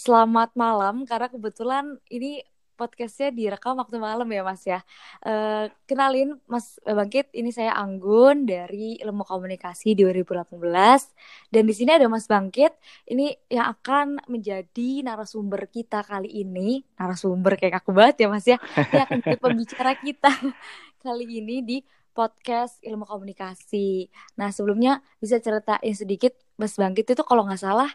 selamat malam karena kebetulan ini podcastnya direkam waktu malam ya Mas ya. Uh, kenalin Mas Bangkit, ini saya Anggun dari Ilmu Komunikasi 2018 dan di sini ada Mas Bangkit. Ini yang akan menjadi narasumber kita kali ini. Narasumber kayak aku banget ya Mas ya. Ini akan menjadi pembicara kita kali ini di podcast ilmu komunikasi. Nah sebelumnya bisa ceritain sedikit Mas Bangkit itu kalau nggak salah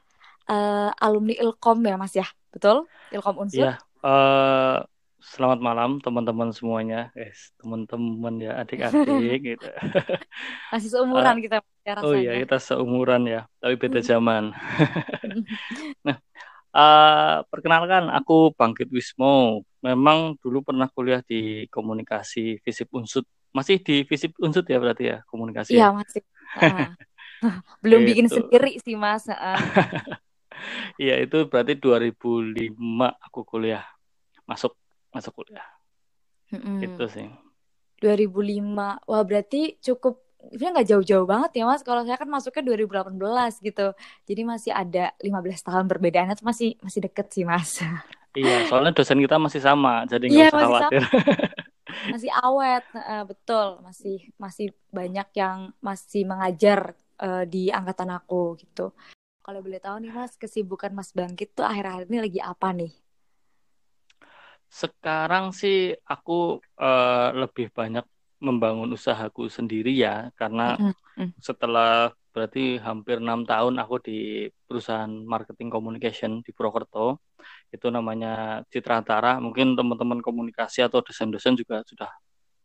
uh, alumni Ilkom ya Mas ya, betul? Ilkom Unsur. Iya, uh, selamat malam teman-teman semuanya, guys, teman-teman ya adik-adik gitu. Masih seumuran uh, kita ya rasanya. Oh iya, kita seumuran ya, tapi beda zaman. nah, uh, perkenalkan aku Bangkit Wismo. Memang dulu pernah kuliah di komunikasi Visip Unsut. Masih di Visip Unsut ya berarti ya komunikasi? Iya, ya? masih. Uh. Belum gitu. bikin sendiri sih, Mas. Uh. Iya itu berarti 2005 aku kuliah masuk masuk kuliah. Mm-hmm. Itu sih. 2005. Wah, berarti cukup sebenarnya nggak jauh-jauh banget ya Mas. Kalau saya kan masuknya 2018 gitu. Jadi masih ada 15 tahun perbedaannya itu masih masih deket sih Mas. Iya, soalnya dosen kita masih sama, jadi nggak iya, usah khawatir. masih awet, uh, betul. Masih masih banyak yang masih mengajar uh, di angkatan aku gitu. Kalau boleh tahu nih Mas, kesibukan Mas Bangkit tuh akhir-akhir ini lagi apa nih? Sekarang sih aku uh, lebih banyak membangun usahaku sendiri ya, karena mm -hmm. setelah berarti hampir enam tahun aku di perusahaan marketing communication di Purwokerto, itu namanya Citra Antara. Mungkin teman-teman komunikasi atau dosen-dosen juga sudah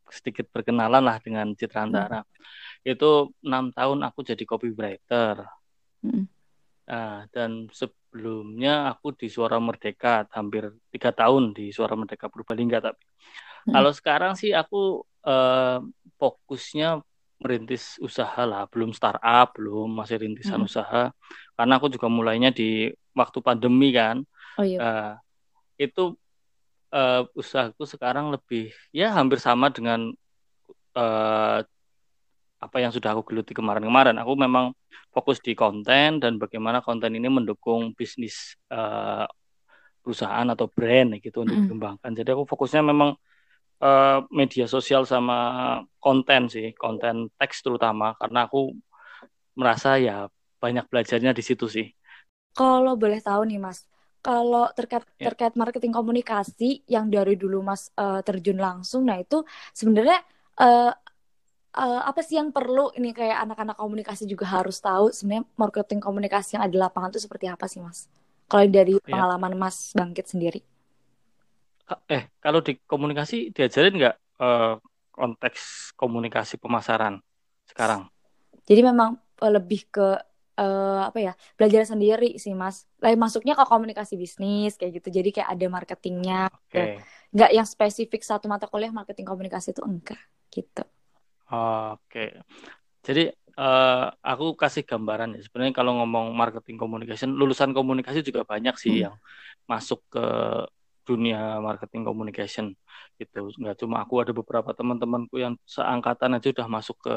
sedikit berkenalan lah dengan Citra Antara. Mm. Itu enam tahun aku jadi copywriter. Mm Nah, dan sebelumnya aku di Suara Merdeka hampir tiga tahun di Suara Merdeka Purbalingga tapi hmm. kalau sekarang sih aku eh, fokusnya merintis usaha lah, belum startup, belum masih rintisan hmm. usaha karena aku juga mulainya di waktu pandemi kan. Oh iya. Uh, itu uh, usahaku sekarang lebih ya hampir sama dengan uh, apa yang sudah aku geluti kemarin-kemarin. Aku memang fokus di konten dan bagaimana konten ini mendukung bisnis uh, perusahaan atau brand gitu untuk mm. dikembangkan. Jadi aku fokusnya memang uh, media sosial sama konten sih, konten teks terutama karena aku merasa ya banyak belajarnya di situ sih. Kalau boleh tahu nih Mas, kalau terkait ya. terkait marketing komunikasi yang dari dulu Mas uh, terjun langsung, nah itu sebenarnya uh, uh, apa sih yang perlu ini kayak anak-anak komunikasi juga harus tahu sebenarnya marketing komunikasi yang ada di lapangan itu seperti apa sih mas? Kalau dari ya. pengalaman mas bangkit sendiri? Eh kalau di komunikasi diajarin nggak uh, konteks komunikasi pemasaran sekarang? Jadi memang uh, lebih ke uh, apa ya belajar sendiri sih mas. Lain masuknya ke komunikasi bisnis kayak gitu. Jadi kayak ada marketingnya. Okay. Nggak yang spesifik satu mata kuliah marketing komunikasi itu enggak gitu. Oke. Jadi uh, aku kasih gambaran ya. Sebenarnya kalau ngomong marketing communication, lulusan komunikasi juga banyak sih hmm. yang masuk ke dunia marketing communication gitu. Nggak cuma aku ada beberapa teman-temanku yang seangkatan aja udah masuk ke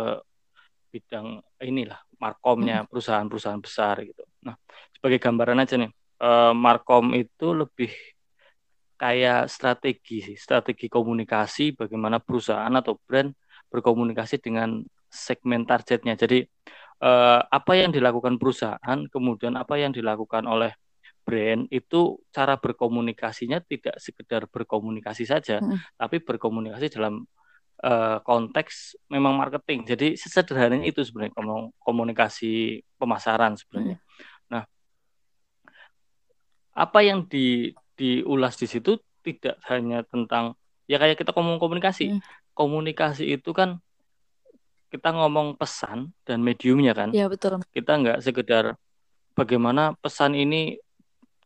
bidang inilah markomnya hmm. perusahaan-perusahaan besar gitu. Nah, sebagai gambaran aja nih, uh, markom itu lebih kayak strategi sih, strategi komunikasi bagaimana perusahaan atau brand berkomunikasi dengan segmen targetnya. Jadi eh, apa yang dilakukan perusahaan, kemudian apa yang dilakukan oleh brand itu cara berkomunikasinya tidak sekedar berkomunikasi saja, hmm. tapi berkomunikasi dalam eh, konteks memang marketing. Jadi sesederhananya itu sebenarnya komunikasi pemasaran sebenarnya. Hmm. Nah, apa yang di diulas di situ tidak hanya tentang ya kayak kita ngomong komunikasi, hmm komunikasi itu kan kita ngomong pesan dan mediumnya kan. Iya betul. Kita nggak sekedar bagaimana pesan ini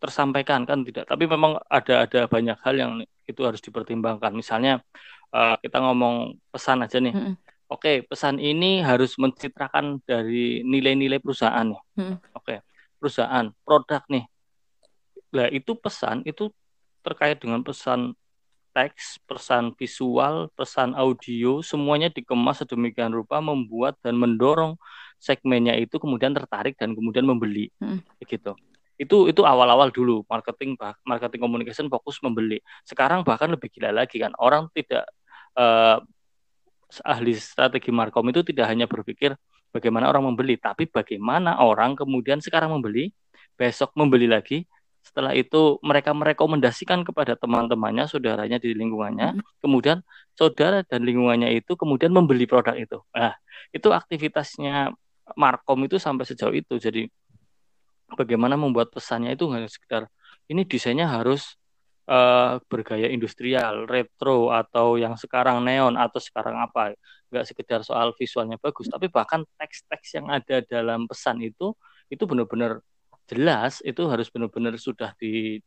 tersampaikan kan tidak. Tapi memang ada ada banyak hal yang itu harus dipertimbangkan. Misalnya uh, kita ngomong pesan aja nih. Mm -mm. Oke, pesan ini harus mencitrakan dari nilai-nilai perusahaan nih. Mm. Oke, perusahaan, produk nih. Nah itu pesan itu terkait dengan pesan teks, pesan visual, pesan audio, semuanya dikemas sedemikian rupa membuat dan mendorong segmennya itu kemudian tertarik dan kemudian membeli, hmm. gitu. itu itu awal-awal dulu marketing marketing communication fokus membeli sekarang bahkan lebih gila lagi kan orang tidak uh, ahli strategi markom itu tidak hanya berpikir bagaimana orang membeli tapi bagaimana orang kemudian sekarang membeli besok membeli lagi setelah itu mereka merekomendasikan kepada teman-temannya saudaranya di lingkungannya. Hmm. kemudian saudara dan lingkungannya itu kemudian membeli produk itu. Nah itu aktivitasnya markom itu sampai sejauh itu. Jadi bagaimana membuat pesannya itu hanya sekedar ini desainnya harus uh, bergaya industrial, retro atau yang sekarang neon atau sekarang apa, nggak sekedar soal visualnya bagus, tapi bahkan teks-teks yang ada dalam pesan itu itu benar-benar jelas, itu harus benar-benar sudah di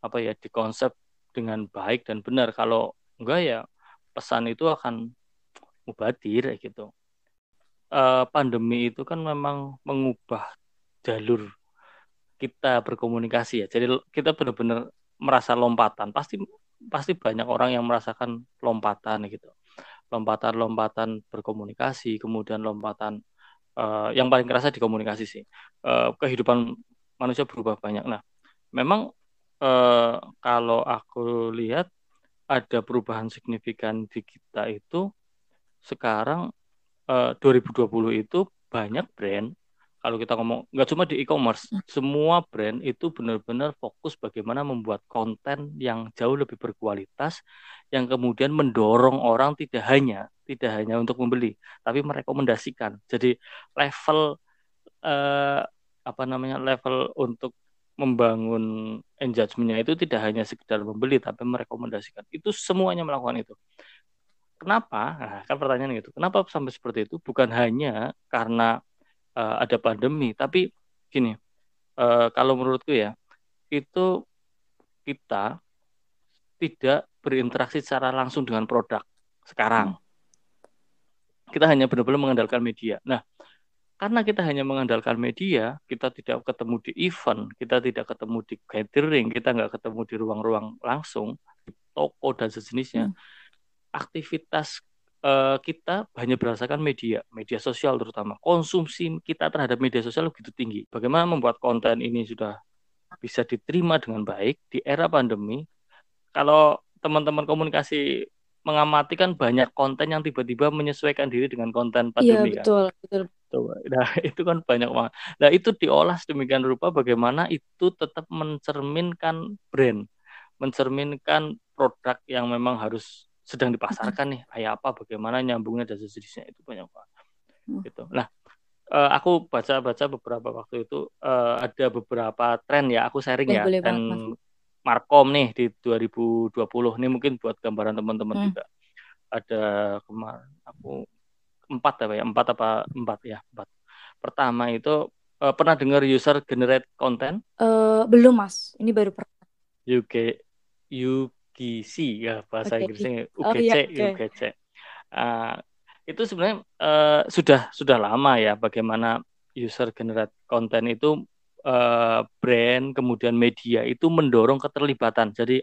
apa ya dikonsep dengan baik dan benar. Kalau enggak ya pesan itu akan mubadir gitu. Uh, pandemi itu kan memang mengubah jalur kita berkomunikasi ya. Jadi kita benar-benar merasa lompatan. Pasti pasti banyak orang yang merasakan lompatan gitu. Lompatan-lompatan berkomunikasi, kemudian lompatan uh, yang paling kerasa di komunikasi sih. Uh, kehidupan manusia berubah banyak. Nah, memang uh, kalau aku lihat ada perubahan signifikan di kita itu sekarang uh, 2020 itu banyak brand kalau kita ngomong nggak cuma di e-commerce, hmm. semua brand itu benar-benar fokus bagaimana membuat konten yang jauh lebih berkualitas, yang kemudian mendorong orang tidak hanya tidak hanya untuk membeli, tapi merekomendasikan. Jadi level eh, apa namanya level untuk membangun engagementnya itu tidak hanya sekedar membeli, tapi merekomendasikan. Itu semuanya melakukan itu. Kenapa? Nah, kan pertanyaan gitu. Kenapa sampai seperti itu? Bukan hanya karena uh, ada pandemi. Tapi gini, uh, kalau menurutku ya, itu kita tidak berinteraksi secara langsung dengan produk sekarang. Hmm. Kita hanya benar-benar mengandalkan media. Nah, karena kita hanya mengandalkan media, kita tidak ketemu di event, kita tidak ketemu di gathering, kita nggak ketemu di ruang-ruang langsung, di toko dan sejenisnya. Hmm. Aktivitas uh, kita hanya berdasarkan media, media sosial terutama. Konsumsi kita terhadap media sosial begitu tinggi. Bagaimana membuat konten ini sudah bisa diterima dengan baik di era pandemi? Kalau teman-teman komunikasi mengamati kan banyak konten yang tiba-tiba menyesuaikan diri dengan konten iya, pandemi iya, betul, kan. betul. Nah, itu kan banyak banget. Nah, itu diolah sedemikian rupa bagaimana itu tetap mencerminkan brand, mencerminkan produk yang memang harus sedang dipasarkan nih kayak apa bagaimana nyambungnya dan sejenisnya itu banyak banget hmm. gitu nah uh, aku baca-baca beberapa waktu itu uh, ada beberapa tren ya aku sharing ya, ya tren Markom nih di 2020 ini mungkin buat gambaran teman-teman hmm. juga ada kemarin aku empat apa ya empat apa empat ya empat pertama itu uh, pernah dengar user generate content uh, belum mas ini baru pernah UK U UGC ya bahasa okay. Inggrisnya UGC oh, iya, okay. UGC. Uh, itu sebenarnya uh, sudah sudah lama ya bagaimana user generate konten itu uh, brand kemudian media itu mendorong keterlibatan. Jadi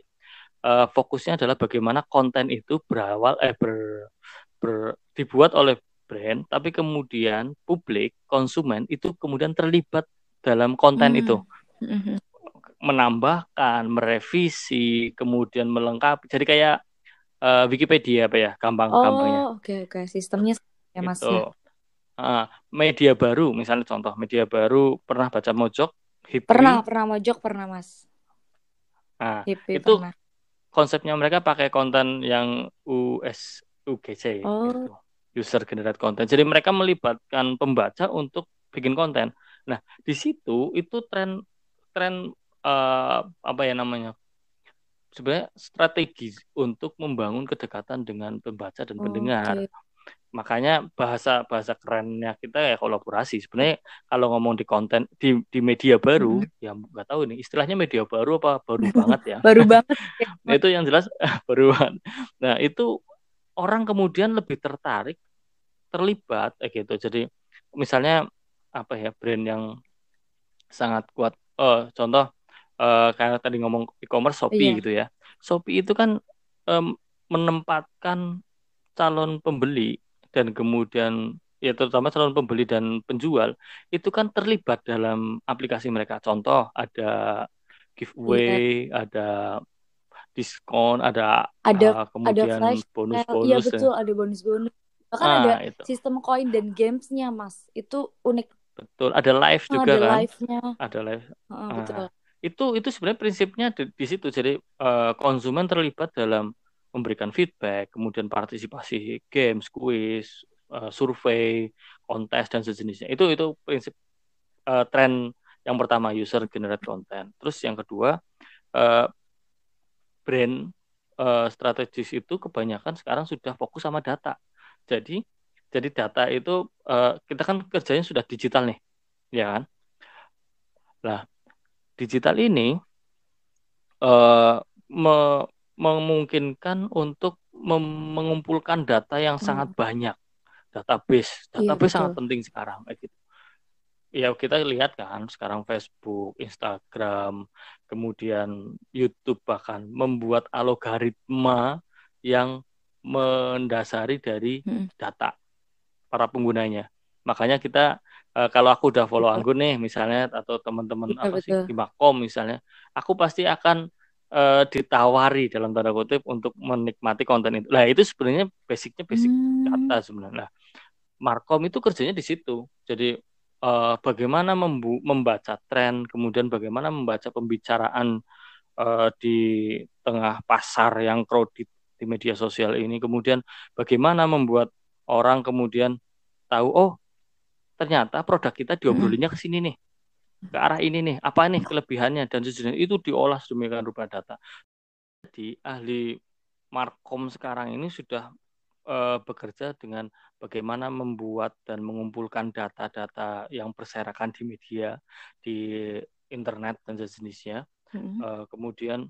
uh, fokusnya adalah bagaimana konten itu berawal eh ber, ber dibuat oleh brand tapi kemudian publik konsumen itu kemudian terlibat dalam konten hmm. itu. Hmm menambahkan, merevisi, kemudian melengkapi. Jadi kayak uh, Wikipedia apa ya, gampang-gampangnya. Oh, oke okay, oke, okay. sistemnya ya Mas. Gitu. Uh, media baru, misalnya contoh media baru pernah baca Mojok? Hipwi. Pernah, pernah Mojok pernah Mas. Nah, Hipwi itu pernah. konsepnya mereka pakai konten yang US UGC oh. gitu. User generate content. Jadi mereka melibatkan pembaca untuk bikin konten. Nah, di situ itu tren tren uh, apa ya namanya sebenarnya strategi untuk membangun kedekatan dengan pembaca dan pendengar. Okay. Makanya bahasa bahasa kerennya kita ya kolaborasi. Sebenarnya kalau ngomong di konten di di media baru, hmm. ya nggak tahu ini istilahnya media baru apa baru banget ya. baru banget. nah, itu yang jelas baru banget. Nah itu orang kemudian lebih tertarik terlibat eh, gitu. Jadi misalnya apa ya brand yang sangat kuat. Oh, contoh uh, karena tadi ngomong e-commerce Shopee iya. gitu ya. Shopee itu kan um, menempatkan calon pembeli dan kemudian ya terutama calon pembeli dan penjual itu kan terlibat dalam aplikasi mereka. Contoh ada giveaway, yeah. ada diskon, ada ada uh, kemudian bonus-bonus. Iya betul, ya. ada bonus-bonus. Bahkan nah, ada itu. sistem koin dan gamesnya, Mas. Itu unik. Betul, ada live oh, juga ada kan. Live-nya. Ada live. Nah, betul. Itu itu sebenarnya prinsipnya di, di situ. Jadi uh, konsumen terlibat dalam memberikan feedback, kemudian partisipasi games, quiz, uh, survei, kontes dan sejenisnya. Itu itu prinsip uh, tren yang pertama user generate content. Terus yang kedua uh, brand uh, strategis itu kebanyakan sekarang sudah fokus sama data. Jadi jadi data itu uh, kita kan kerjanya sudah digital nih, ya kan? Nah, digital ini uh, me memungkinkan untuk mengumpulkan data yang hmm. sangat banyak, database, iya, database iya, sangat penting sekarang, gitu ya kita lihat kan sekarang Facebook, Instagram, kemudian YouTube bahkan membuat algoritma yang mendasari dari hmm. data para penggunanya. Makanya kita uh, kalau aku udah follow Anggun nih misalnya atau teman-teman apa sih di Makom misalnya, aku pasti akan uh, ditawari dalam tanda kutip untuk menikmati konten itu. Lah itu sebenarnya basicnya basic hmm. data sebenarnya. Nah, Markom itu kerjanya di situ. Jadi uh, bagaimana membu membaca tren, kemudian bagaimana membaca pembicaraan uh, di tengah pasar yang crowded di media sosial ini, kemudian bagaimana membuat orang kemudian tahu oh ternyata produk kita diobrolinnya ke sini nih ke arah ini nih apa nih kelebihannya dan sejenis itu diolah sedemikian rupa data jadi ahli markom sekarang ini sudah uh, bekerja dengan bagaimana membuat dan mengumpulkan data-data yang berserakan di media, di internet dan sejenisnya, hmm. uh, kemudian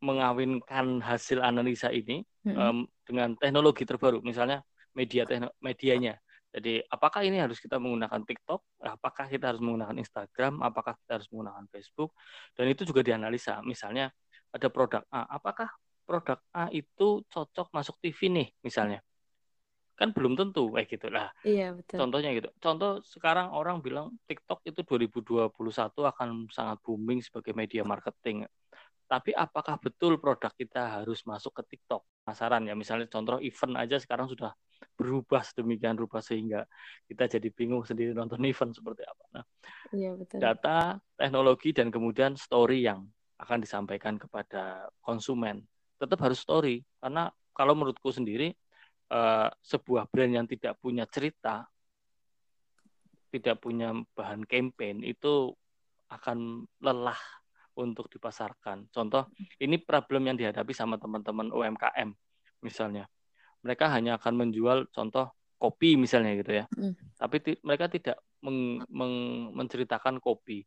mengawinkan hasil analisa ini hmm. um, dengan teknologi terbaru, misalnya media medianya. Jadi apakah ini harus kita menggunakan TikTok, apakah kita harus menggunakan Instagram, apakah kita harus menggunakan Facebook, dan itu juga dianalisa. Misalnya ada produk A, apakah produk A itu cocok masuk TV nih misalnya? Kan belum tentu kayak gitu. Lah iya betul. contohnya gitu. Contoh sekarang orang bilang TikTok itu 2021 akan sangat booming sebagai media marketing. Tapi apakah betul produk kita harus masuk ke TikTok? Pasaran ya. Misalnya contoh event aja sekarang sudah berubah sedemikian rupa sehingga kita jadi bingung sendiri nonton event seperti apa nah iya, betul. data teknologi dan kemudian story yang akan disampaikan kepada konsumen tetap harus story karena kalau menurutku sendiri uh, sebuah brand yang tidak punya cerita tidak punya bahan campaign itu akan lelah untuk dipasarkan. Contoh, ini problem yang dihadapi sama teman-teman UMKM misalnya. Mereka hanya akan menjual contoh kopi misalnya gitu ya. Mm. Tapi mereka tidak meng meng menceritakan kopi.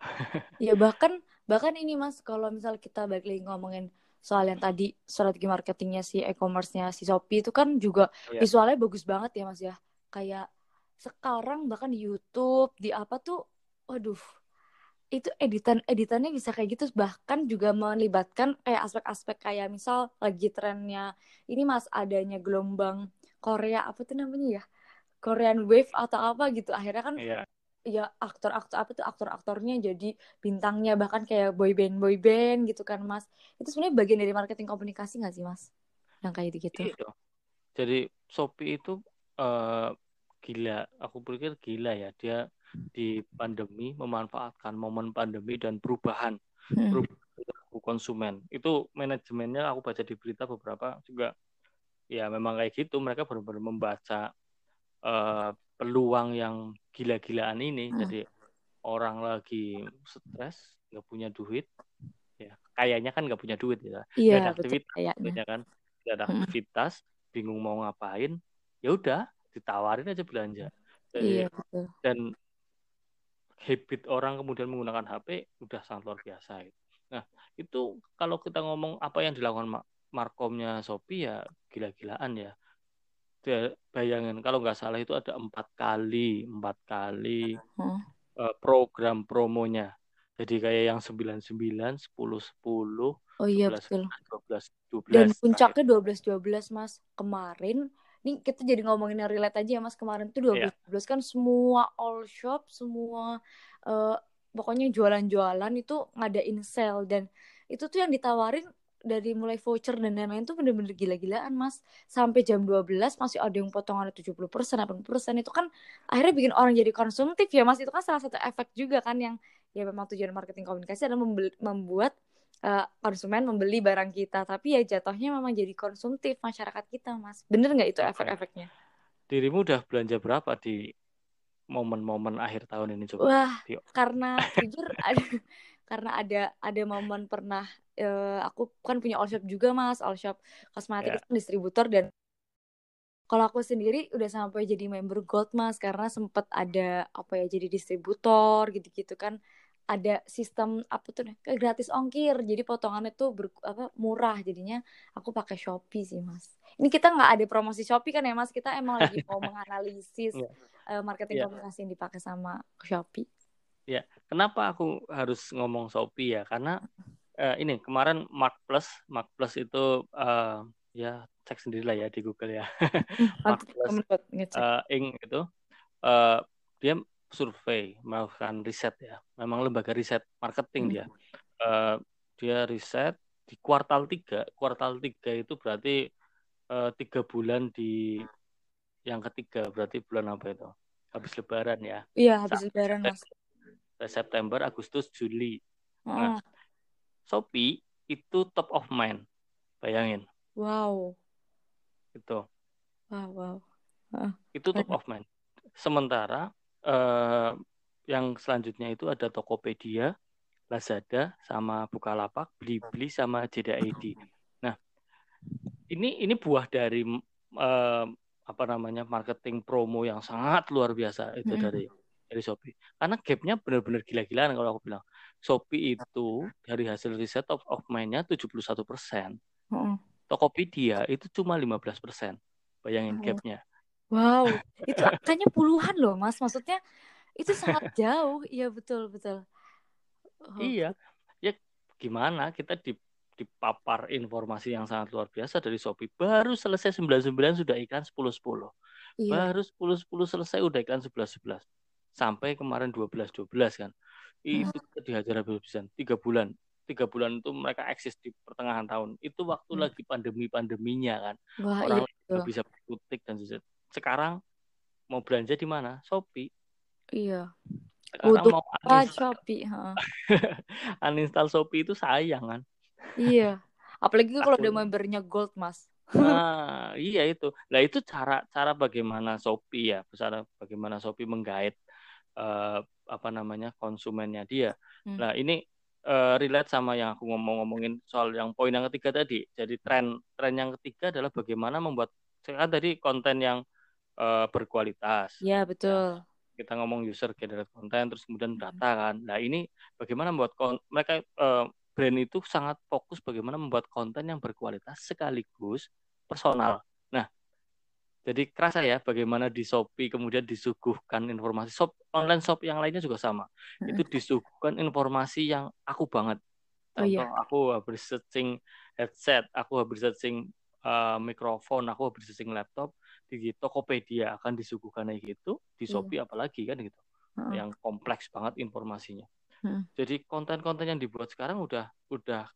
ya bahkan bahkan ini Mas kalau misal kita balik lagi ngomongin soal yang tadi strategi marketingnya si e-commerce-nya si Shopee itu kan juga yeah. visualnya bagus banget ya Mas ya. Kayak sekarang bahkan di YouTube, di apa tuh waduh itu editan editannya bisa kayak gitu bahkan juga melibatkan kayak aspek-aspek kayak misal lagi trennya ini mas adanya gelombang Korea apa tuh namanya ya? Korean Wave atau apa gitu. Akhirnya kan yeah ya aktor-aktor apa tuh aktor-aktornya jadi bintangnya bahkan kayak boy band boy band gitu kan mas. Itu sebenarnya bagian dari marketing komunikasi nggak sih mas? Yang kayak gitu iya jadi Shopee itu uh, gila. Aku pikir gila ya. Dia di pandemi memanfaatkan momen pandemi dan perubahan hmm. perubahan konsumen itu manajemennya aku baca di berita beberapa juga ya memang kayak gitu mereka benar-benar membaca uh, peluang yang gila-gilaan ini hmm. jadi orang lagi stres nggak punya duit ya kayaknya kan nggak punya duit ya iya, ada aktivitas ya kan gak ada hmm. aktivitas bingung mau ngapain ya udah ditawarin aja belanja jadi, iya, betul. dan habit orang kemudian menggunakan HP udah sangat luar biasa itu. Nah, itu kalau kita ngomong apa yang dilakukan markomnya Shopee ya gila-gilaan ya bayangin kalau nggak salah itu ada empat kali empat kali hmm. uh, program promonya jadi kayak yang sembilan sembilan sepuluh sepuluh oh iya 12, betul dua belas dua belas dan puncaknya dua belas dua belas mas kemarin ini kita jadi ngomongin yang relate aja ya mas kemarin. Tuh 2012 yeah. kan semua all shop semua uh, pokoknya jualan-jualan itu ngadain sale. Dan itu tuh yang ditawarin dari mulai voucher dan lain-lain tuh bener-bener gila-gilaan mas. Sampai jam 12 masih ada yang potongan 70% 80% itu kan akhirnya bikin orang jadi konsumtif ya mas. Itu kan salah satu efek juga kan yang ya memang tujuan marketing komunikasi adalah membuat uh, konsumen membeli barang kita. Tapi ya jatuhnya memang jadi konsumtif masyarakat kita mas. Bener nggak itu efek-efeknya? Dirimu udah belanja berapa di momen-momen akhir tahun ini coba? Wah karena jujur ada karena ada ada momen pernah uh, aku kan punya all shop juga mas. All shop kosmetik yeah. distributor dan kalau aku sendiri udah sampai jadi member gold mas karena sempet ada apa ya jadi distributor gitu-gitu kan ada sistem apa tuh nih gratis ongkir. Jadi potongannya tuh ber, apa murah jadinya. Aku pakai Shopee sih mas. Ini kita nggak ada promosi Shopee kan ya mas? Kita emang lagi mau menganalisis yeah. Iya. uh, marketing yeah. komunikasi yang dipakai sama Shopee. Ya kenapa aku harus ngomong Shopee ya? Karena uh, ini kemarin Mark Plus Mark Plus itu uh, ya cek sendiri lah ya di Google ya. Hmm, Mark Plus uh, Inc. itu uh, dia survei, melakukan riset ya. Memang lembaga riset marketing dia. Uh, dia riset di kuartal 3. Kuartal 3 itu berarti uh, tiga bulan di yang ketiga berarti bulan apa itu? Habis lebaran ya. Iya, habis lebaran Mas. September, Agustus, Juli. Oh. Nah, Shopee itu top of mind. Bayangin. Wow. Itu. Wow, wow. Uh. Itu top of mind. Sementara uh, yang selanjutnya itu ada Tokopedia, Lazada, sama Bukalapak, Blibli sama JDID. Nah, ini ini buah dari uh, apa namanya marketing promo yang sangat luar biasa itu hmm. dari dari Shopee. Karena gapnya benar-benar gila-gilaan kalau aku bilang. Shopee itu dari hasil riset of, of mind-nya 71 persen. Hmm. Tokopedia itu cuma 15 persen. Bayangin hmm. gapnya. Wow, itu angkanya puluhan loh, Mas. Maksudnya itu sangat jauh. Iya, betul, betul. Oh. Iya. Ya gimana kita di dipapar informasi yang sangat luar biasa dari Shopee. Baru selesai 99 sudah iklan 10 10. Iya. Baru 10 10 selesai udah iklan 11 11. Sampai kemarin 12 12 kan. Itu hmm. dihajar habis-habisan 3 bulan. Tiga bulan itu mereka eksis di pertengahan tahun. Itu waktu hmm. lagi pandemi-pandeminya kan. Wah, Orang iya, bisa berkutik dan sesuatu sekarang mau belanja di mana? Shopee. Iya. Sekarang Untuk mau uninstall, Shopee. Huh? uninstall Shopee itu sayang kan? Iya. Apalagi kalau udah membernya Gold, Mas. Nah, iya itu. Nah, itu cara cara bagaimana Shopee ya, cara bagaimana Shopee menggait uh, apa namanya konsumennya dia. Hmm. Nah, ini uh, relate sama yang aku ngomong-ngomongin soal yang poin yang ketiga tadi. Jadi tren tren yang ketiga adalah bagaimana membuat kan tadi konten yang uh, berkualitas. Ya betul. Ya, kita ngomong user generate konten terus kemudian hmm. data kan. Nah ini bagaimana membuat mereka uh, brand itu sangat fokus bagaimana membuat konten yang berkualitas sekaligus personal. Nah jadi kerasa ya bagaimana di Shopee kemudian disuguhkan informasi shop online shop yang lainnya juga sama. Hmm. Itu disuguhkan informasi yang aku banget. Contoh oh, iya. aku habis searching headset, aku habis searching uh, mikrofon, aku habis searching laptop, di Tokopedia akan disuguhkan kayak gitu, di iya. Shopee yeah. apalagi kan gitu. Uh-huh. Yang kompleks banget informasinya. Uh-huh. Jadi konten-konten yang dibuat sekarang udah udah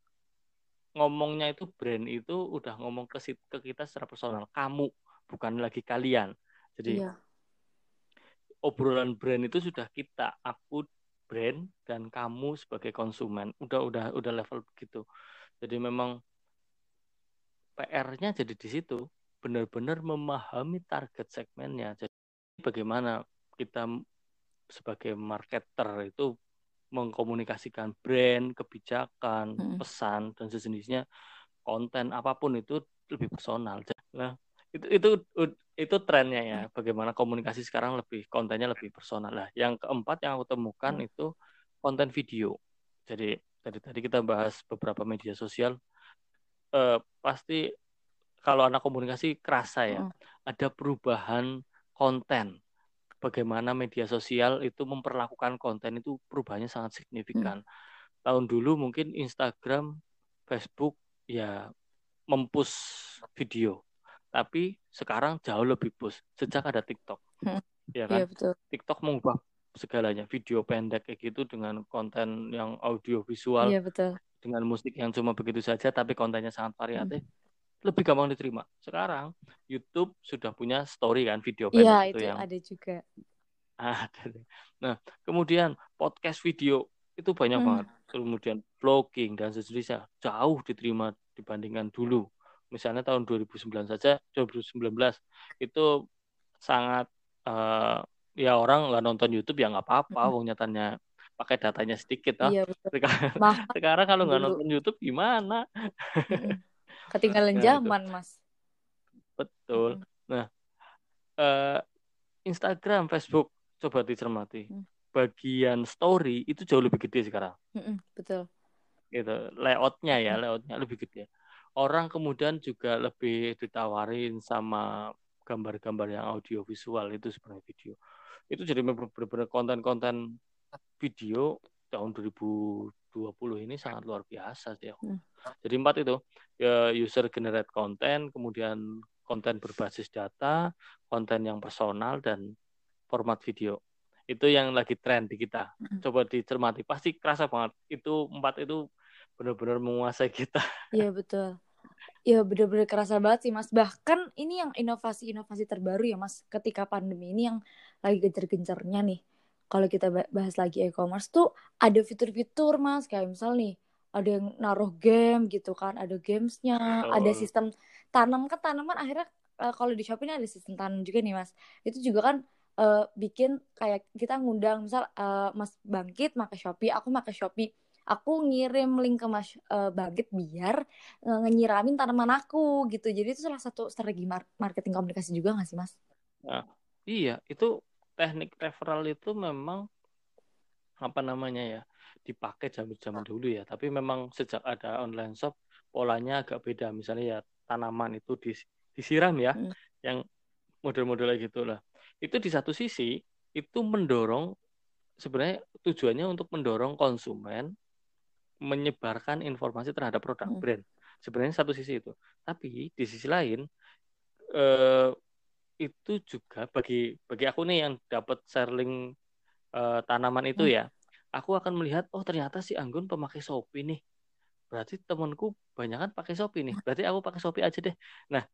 ngomongnya itu brand itu udah ngomong ke ke kita secara personal, kamu bukan lagi kalian. Jadi yeah. obrolan brand itu sudah kita, aku brand dan kamu sebagai konsumen. Udah udah udah level begitu. Jadi memang PR-nya jadi di situ benar-benar memahami target segmennya. Jadi bagaimana kita sebagai marketer itu mengkomunikasikan brand, kebijakan, hmm. pesan dan sejenisnya, konten apa pun itu lebih personal. Nah, itu itu itu trennya ya. Mm. Bagaimana komunikasi sekarang lebih kontennya lebih personal lah. Yang keempat yang aku temukan hmm. itu konten video. Jadi dari tadi kita bahas beberapa media sosial, eh, pasti kalau anak komunikasi kerasa ya, hmm. ada perubahan konten. Bagaimana media sosial itu memperlakukan konten itu perubahannya sangat signifikan. Hmm. Tahun dulu mungkin Instagram, Facebook ya mempus video. tapi sekarang jauh lebih boost sejak ada TikTok. Hmm. Ya kan? Iya, betul. TikTok mengubah segalanya, video pendek kayak gitu dengan konten yang audio visual. Iya, betul. Dengan musik yang cuma begitu saja tapi kontennya sangat variatif. Hmm. Lebih gampang diterima. Sekarang YouTube sudah punya story kan video pendek ya, itu, itu yang ada juga. Ada. Nah, kemudian podcast video itu banyak hmm. banget. Kemudian vlogging dan sejenisnya jauh diterima dibandingkan dulu. Misalnya tahun 2009 saja, 2019 itu sangat uh, ya orang nggak nonton YouTube ya nggak apa-apa, hmm. wong nyatanya pakai datanya sedikit oh. Iya, betul. Sekarang, sekarang kalau nggak nonton YouTube gimana? Ketinggalan nah, zaman, itu. Mas. Betul. Nah, uh, Instagram, Facebook coba dicermati. Hmm. Bagian story itu jauh lebih gede sekarang. Hmm, betul. Gitu, layoutnya ya, layoutnya lebih gede. Orang kemudian juga lebih ditawarin sama gambar-gambar yang audio visual itu sebenarnya video. Itu jadi benar-benar konten-konten video tahun 2020 ini sangat luar biasa sih. Hmm. Jadi empat itu ya user generate konten, kemudian konten berbasis data, konten yang personal dan format video. Itu yang lagi tren di kita. Coba dicermati, pasti kerasa banget. Itu empat itu benar-benar menguasai kita. Iya betul. Ya benar-benar kerasa banget sih mas. Bahkan ini yang inovasi-inovasi terbaru ya mas. Ketika pandemi ini yang lagi gencar-gencarnya nih. Kalau kita bahas lagi e-commerce tuh ada fitur-fitur mas. Kayak misal nih ada yang naruh game gitu kan. Ada gamesnya. Oh. Ada sistem tanam kan tanaman akhirnya uh, kalau di Shopee ini ada sistem tanam juga nih mas. Itu juga kan uh, bikin kayak kita ngundang misal uh, Mas Bangkit pakai Shopee, aku pakai Shopee. Aku ngirim link ke Mas uh, Bangkit biar uh, nyiramin tanaman aku gitu. Jadi itu salah satu strategi marketing komunikasi juga nggak sih Mas? Nah, iya, itu teknik referral itu memang apa namanya ya dipakai zaman-zaman dulu ya. Tapi memang sejak ada online shop polanya agak beda. Misalnya ya tanaman itu disiram ya, hmm. yang model-model gitu lah itu di satu sisi itu mendorong sebenarnya tujuannya untuk mendorong konsumen menyebarkan informasi terhadap produk hmm. brand. Sebenarnya satu sisi itu. Tapi di sisi lain eh, itu juga bagi bagi aku nih yang dapat sharing eh, tanaman itu hmm. ya, aku akan melihat oh ternyata si Anggun pemakai Shopee nih. Berarti temanku banyak kan pakai Shopee nih. Berarti aku pakai Shopee aja deh. Nah,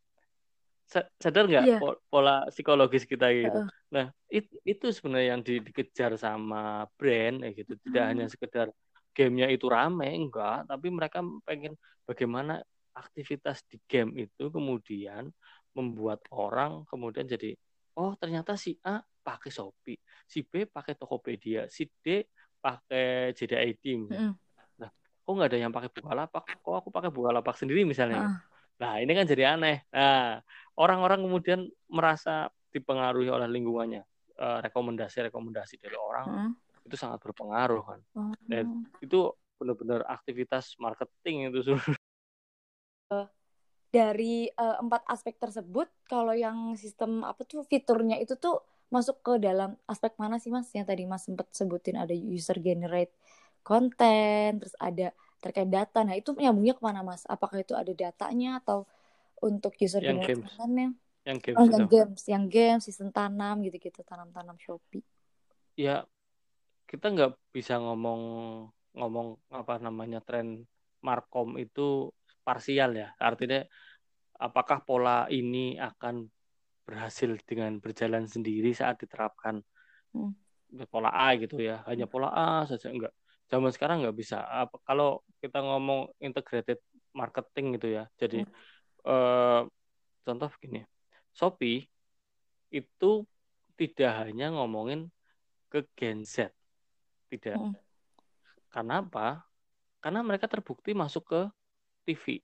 sadar nggak yeah. pola psikologis kita gitu. Uh. Nah it, itu sebenarnya yang di, dikejar sama brand ya gitu. Tidak hmm. hanya sekedar gamenya itu rame enggak, tapi mereka pengen bagaimana aktivitas di game itu kemudian membuat orang kemudian jadi oh ternyata si A pakai Shopee, si B pakai Tokopedia, si D pakai JDID. Mm. Nah, kok nggak ada yang pakai Bukalapak? Kok aku pakai Bukalapak sendiri misalnya? Uh. Nah, ini kan jadi aneh. Nah, orang-orang kemudian merasa dipengaruhi oleh lingkungannya uh, rekomendasi-rekomendasi dari orang hmm. itu sangat berpengaruh kan hmm. dan itu benar-benar aktivitas marketing itu uh, dari uh, empat aspek tersebut kalau yang sistem apa tuh fiturnya itu tuh masuk ke dalam aspek mana sih mas? Yang tadi mas sempat sebutin ada user generate konten terus ada terkait data. Nah itu nyambungnya ke mana mas? Apakah itu ada datanya atau untuk user yang games. Yang games, oh, yang games, yang games, sistem tanam gitu-gitu, tanam-tanam Shopee. Ya, kita nggak bisa ngomong ngomong apa namanya tren markom itu parsial ya. Artinya apakah pola ini akan berhasil dengan berjalan sendiri saat diterapkan hmm. pola A gitu ya. Hanya pola A saja enggak. Zaman sekarang nggak bisa. Apa, kalau kita ngomong integrated marketing gitu ya. Jadi hmm eh, contoh begini, Shopee itu tidak hanya ngomongin ke Gen Z, tidak. Hmm. Karena apa? Karena mereka terbukti masuk ke TV.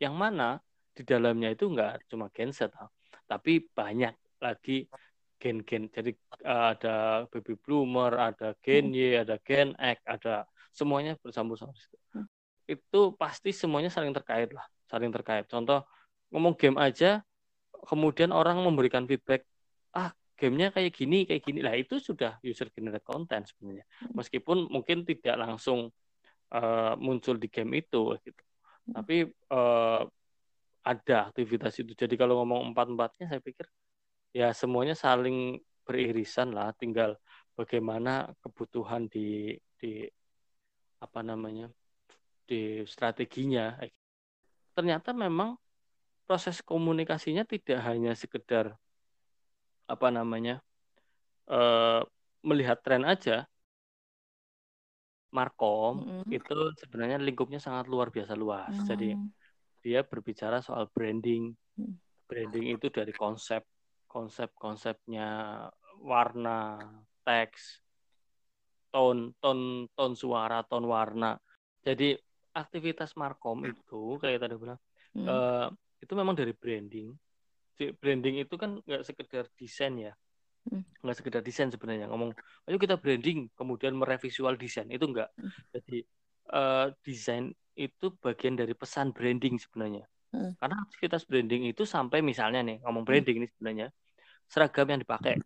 Yang mana di dalamnya itu enggak cuma Gen Z, tapi banyak lagi gen-gen. Jadi uh, ada baby boomer, ada Gen Y, ada Gen X, ada semuanya bersambung-sambung. Hmm. Itu pasti semuanya saling terkait lah saling terkait. Contoh ngomong game aja, kemudian orang memberikan feedback, ah gamenya kayak gini, kayak gini. Lah itu sudah user generated content sebenarnya. Hmm. Meskipun mungkin tidak langsung uh, muncul di game itu gitu. Hmm. Tapi uh, ada aktivitas itu. Jadi kalau ngomong empat-empatnya saya pikir ya semuanya saling beririsan lah, tinggal bagaimana kebutuhan di di apa namanya di strateginya. Ternyata memang proses komunikasinya tidak hanya sekedar apa namanya uh, melihat tren aja. Markom mm -hmm. itu sebenarnya lingkupnya sangat luar biasa luas. Mm -hmm. Jadi dia berbicara soal branding. Mm. Branding itu dari konsep, konsep-konsepnya warna, teks, tone, tone, tone suara, tone warna. Jadi aktivitas Markom itu kayak tadi bilang mm. uh, itu memang dari branding. Branding itu kan nggak sekedar desain ya. Nggak sekedar desain sebenarnya ngomong ayo kita branding kemudian merevisual desain itu enggak hmm. jadi uh, desain itu bagian dari pesan branding sebenarnya. Hmm. karena aktivitas branding itu sampai misalnya nih ngomong branding ini sebenarnya seragam yang dipakai.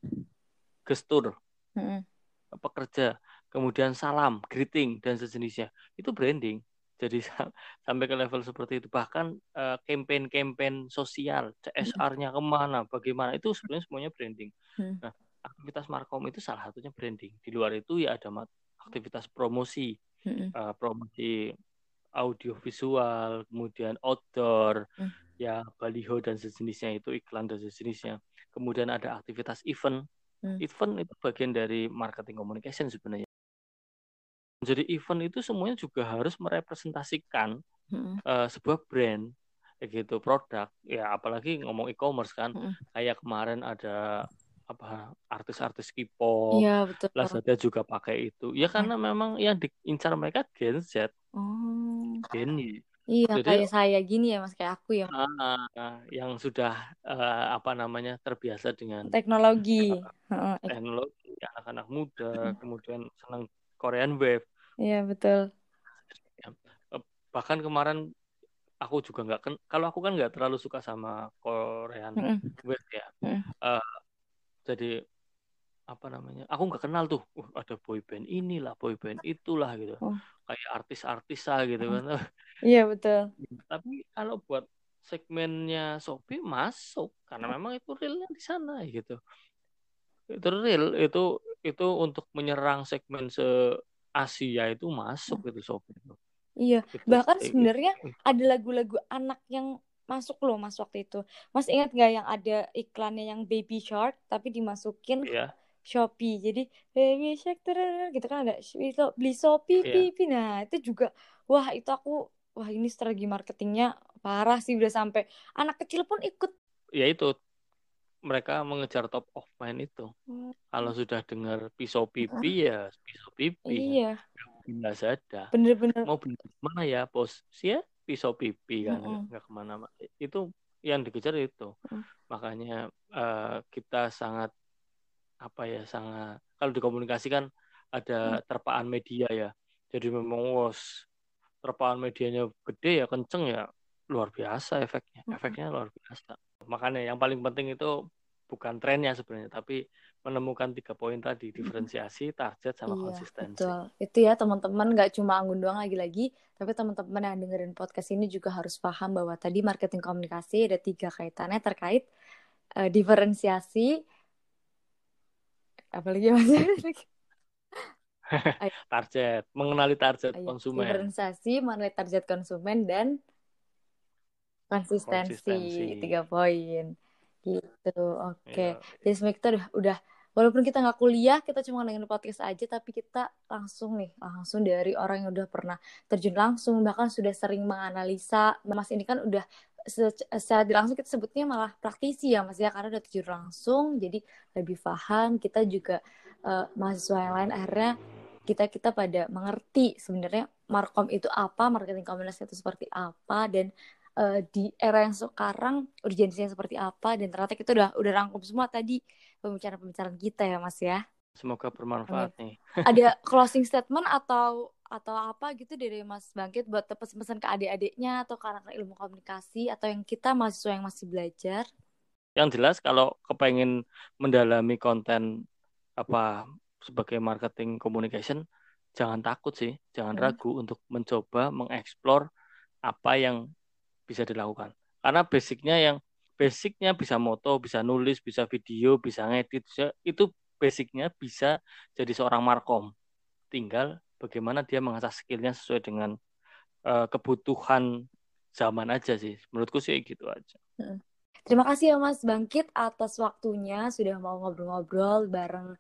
Gestur. Hmm. pekerja. Kemudian salam greeting dan sejenisnya. Itu branding jadi sampai ke level seperti itu bahkan uh, campaign-campaign sosial CSR-nya ke mana bagaimana itu sebenarnya semuanya branding hmm. nah aktivitas markom itu salah satunya branding di luar itu ya ada aktivitas promosi hmm. uh, promosi audiovisual kemudian outdoor hmm. ya baliho dan sejenisnya itu iklan dan sejenisnya kemudian ada aktivitas event hmm. event itu bagian dari marketing communication sebenarnya jadi event itu semuanya juga harus merepresentasikan hmm. uh, sebuah brand gitu produk ya apalagi ngomong e-commerce kan hmm. kayak kemarin ada apa artis-artis K-pop, ya, betul. Lazada juga pakai itu. Ya karena hmm. memang yang diincar mereka Gen Z. Oh. Gen Iya, Jadi, kayak saya gini ya Mas, kayak aku ya. Uh, yang sudah uh, apa namanya terbiasa dengan teknologi. Uh, teknologi anak-anak muda, kemudian senang Korean Wave. Iya betul. Ya, eh, bahkan kemarin aku juga nggak kalau aku kan nggak terlalu suka sama Korean mm -hmm. Ya. Mm -hmm. uh, jadi apa namanya? Aku nggak kenal tuh. Uh, ada boy band inilah, boy band itulah gitu. Oh. Kayak artis-artis lah gitu kan. Iya betul. Tapi kalau buat segmennya Shopee masuk karena memang itu realnya di sana gitu. Itu real itu itu untuk menyerang segmen se Asia itu masuk gitu itu. Iya, gitu. bahkan sebenarnya gitu. ada lagu-lagu anak yang masuk loh mas waktu itu. Mas ingat nggak yang ada iklannya yang Baby Shark tapi dimasukin iya. Shopee. Jadi Baby Shark gitu kan ada beli Shopee, iya. pipi. Nah itu juga wah itu aku wah ini strategi marketingnya parah sih udah sampai anak kecil pun ikut. Ya itu mereka mengejar top of mind itu. Hmm. Kalau sudah dengar pisau pipi ya pisau pipi. Iya. Pindah saja. Bener-bener. Mau beli mana ya bos? Ya pisau pipi kan mm nggak ke mana-mana. Itu yang dikejar itu. Mm. Makanya uh, kita sangat apa ya sangat kalau dikomunikasi kan ada mm. terpaan media ya. Jadi memang wos terpaan medianya gede ya kenceng ya luar biasa efeknya. Efeknya luar biasa makanya yang paling penting itu bukan trennya sebenarnya tapi menemukan tiga poin tadi diferensiasi target sama iya, konsistensi. betul. Itu ya teman-teman nggak cuma anggun doang lagi-lagi tapi teman-teman yang dengerin podcast ini juga harus paham bahwa tadi marketing komunikasi ada tiga kaitannya terkait uh, diferensiasi. Apalagi mas? Target mengenali target Ayo, konsumen. diferensiasi mengenali target konsumen dan konsistensi, konsistensi. tiga poin gitu oke okay. ya. jadi sebenarnya kita udah udah walaupun kita nggak kuliah kita cuma dengerin podcast aja tapi kita langsung nih langsung dari orang yang udah pernah terjun langsung bahkan sudah sering menganalisa mas ini kan udah secara langsung kita sebutnya malah praktisi ya mas ya karena udah terjun langsung jadi lebih paham kita juga uh, mahasiswa yang lain akhirnya kita kita pada mengerti sebenarnya markom itu apa marketing komunikasi itu seperti apa dan uh, di era yang sekarang urgensinya seperti apa dan ternyata kita udah udah rangkum semua tadi pembicaraan-pembicaraan kita ya Mas ya. Semoga bermanfaat okay. nih. Ada closing statement atau atau apa gitu dari Mas Bangkit buat pesan-pesan ke adik-adiknya atau ke anak ilmu komunikasi atau yang kita mahasiswa yang masih belajar? Yang jelas kalau kepengen mendalami konten apa sebagai marketing communication jangan takut sih, jangan hmm. ragu untuk mencoba mengeksplor apa yang bisa dilakukan. karena basicnya yang basicnya bisa moto bisa nulis bisa video bisa ngedit itu basicnya bisa jadi seorang markom tinggal bagaimana dia mengasah skillnya sesuai dengan uh, kebutuhan zaman aja sih menurutku sih gitu aja Terima kasih ya Mas Bangkit atas waktunya sudah mau ngobrol-ngobrol bareng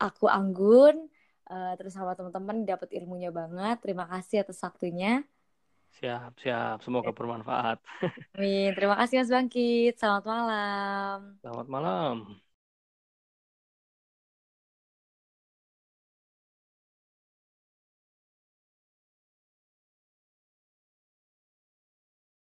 aku Anggun uh, terus sama teman-teman dapat ilmunya banget. Terima kasih atas waktunya. Siap, siap. Semoga bermanfaat. Amin. Terima kasih Mas Bangkit. Selamat malam. Selamat malam.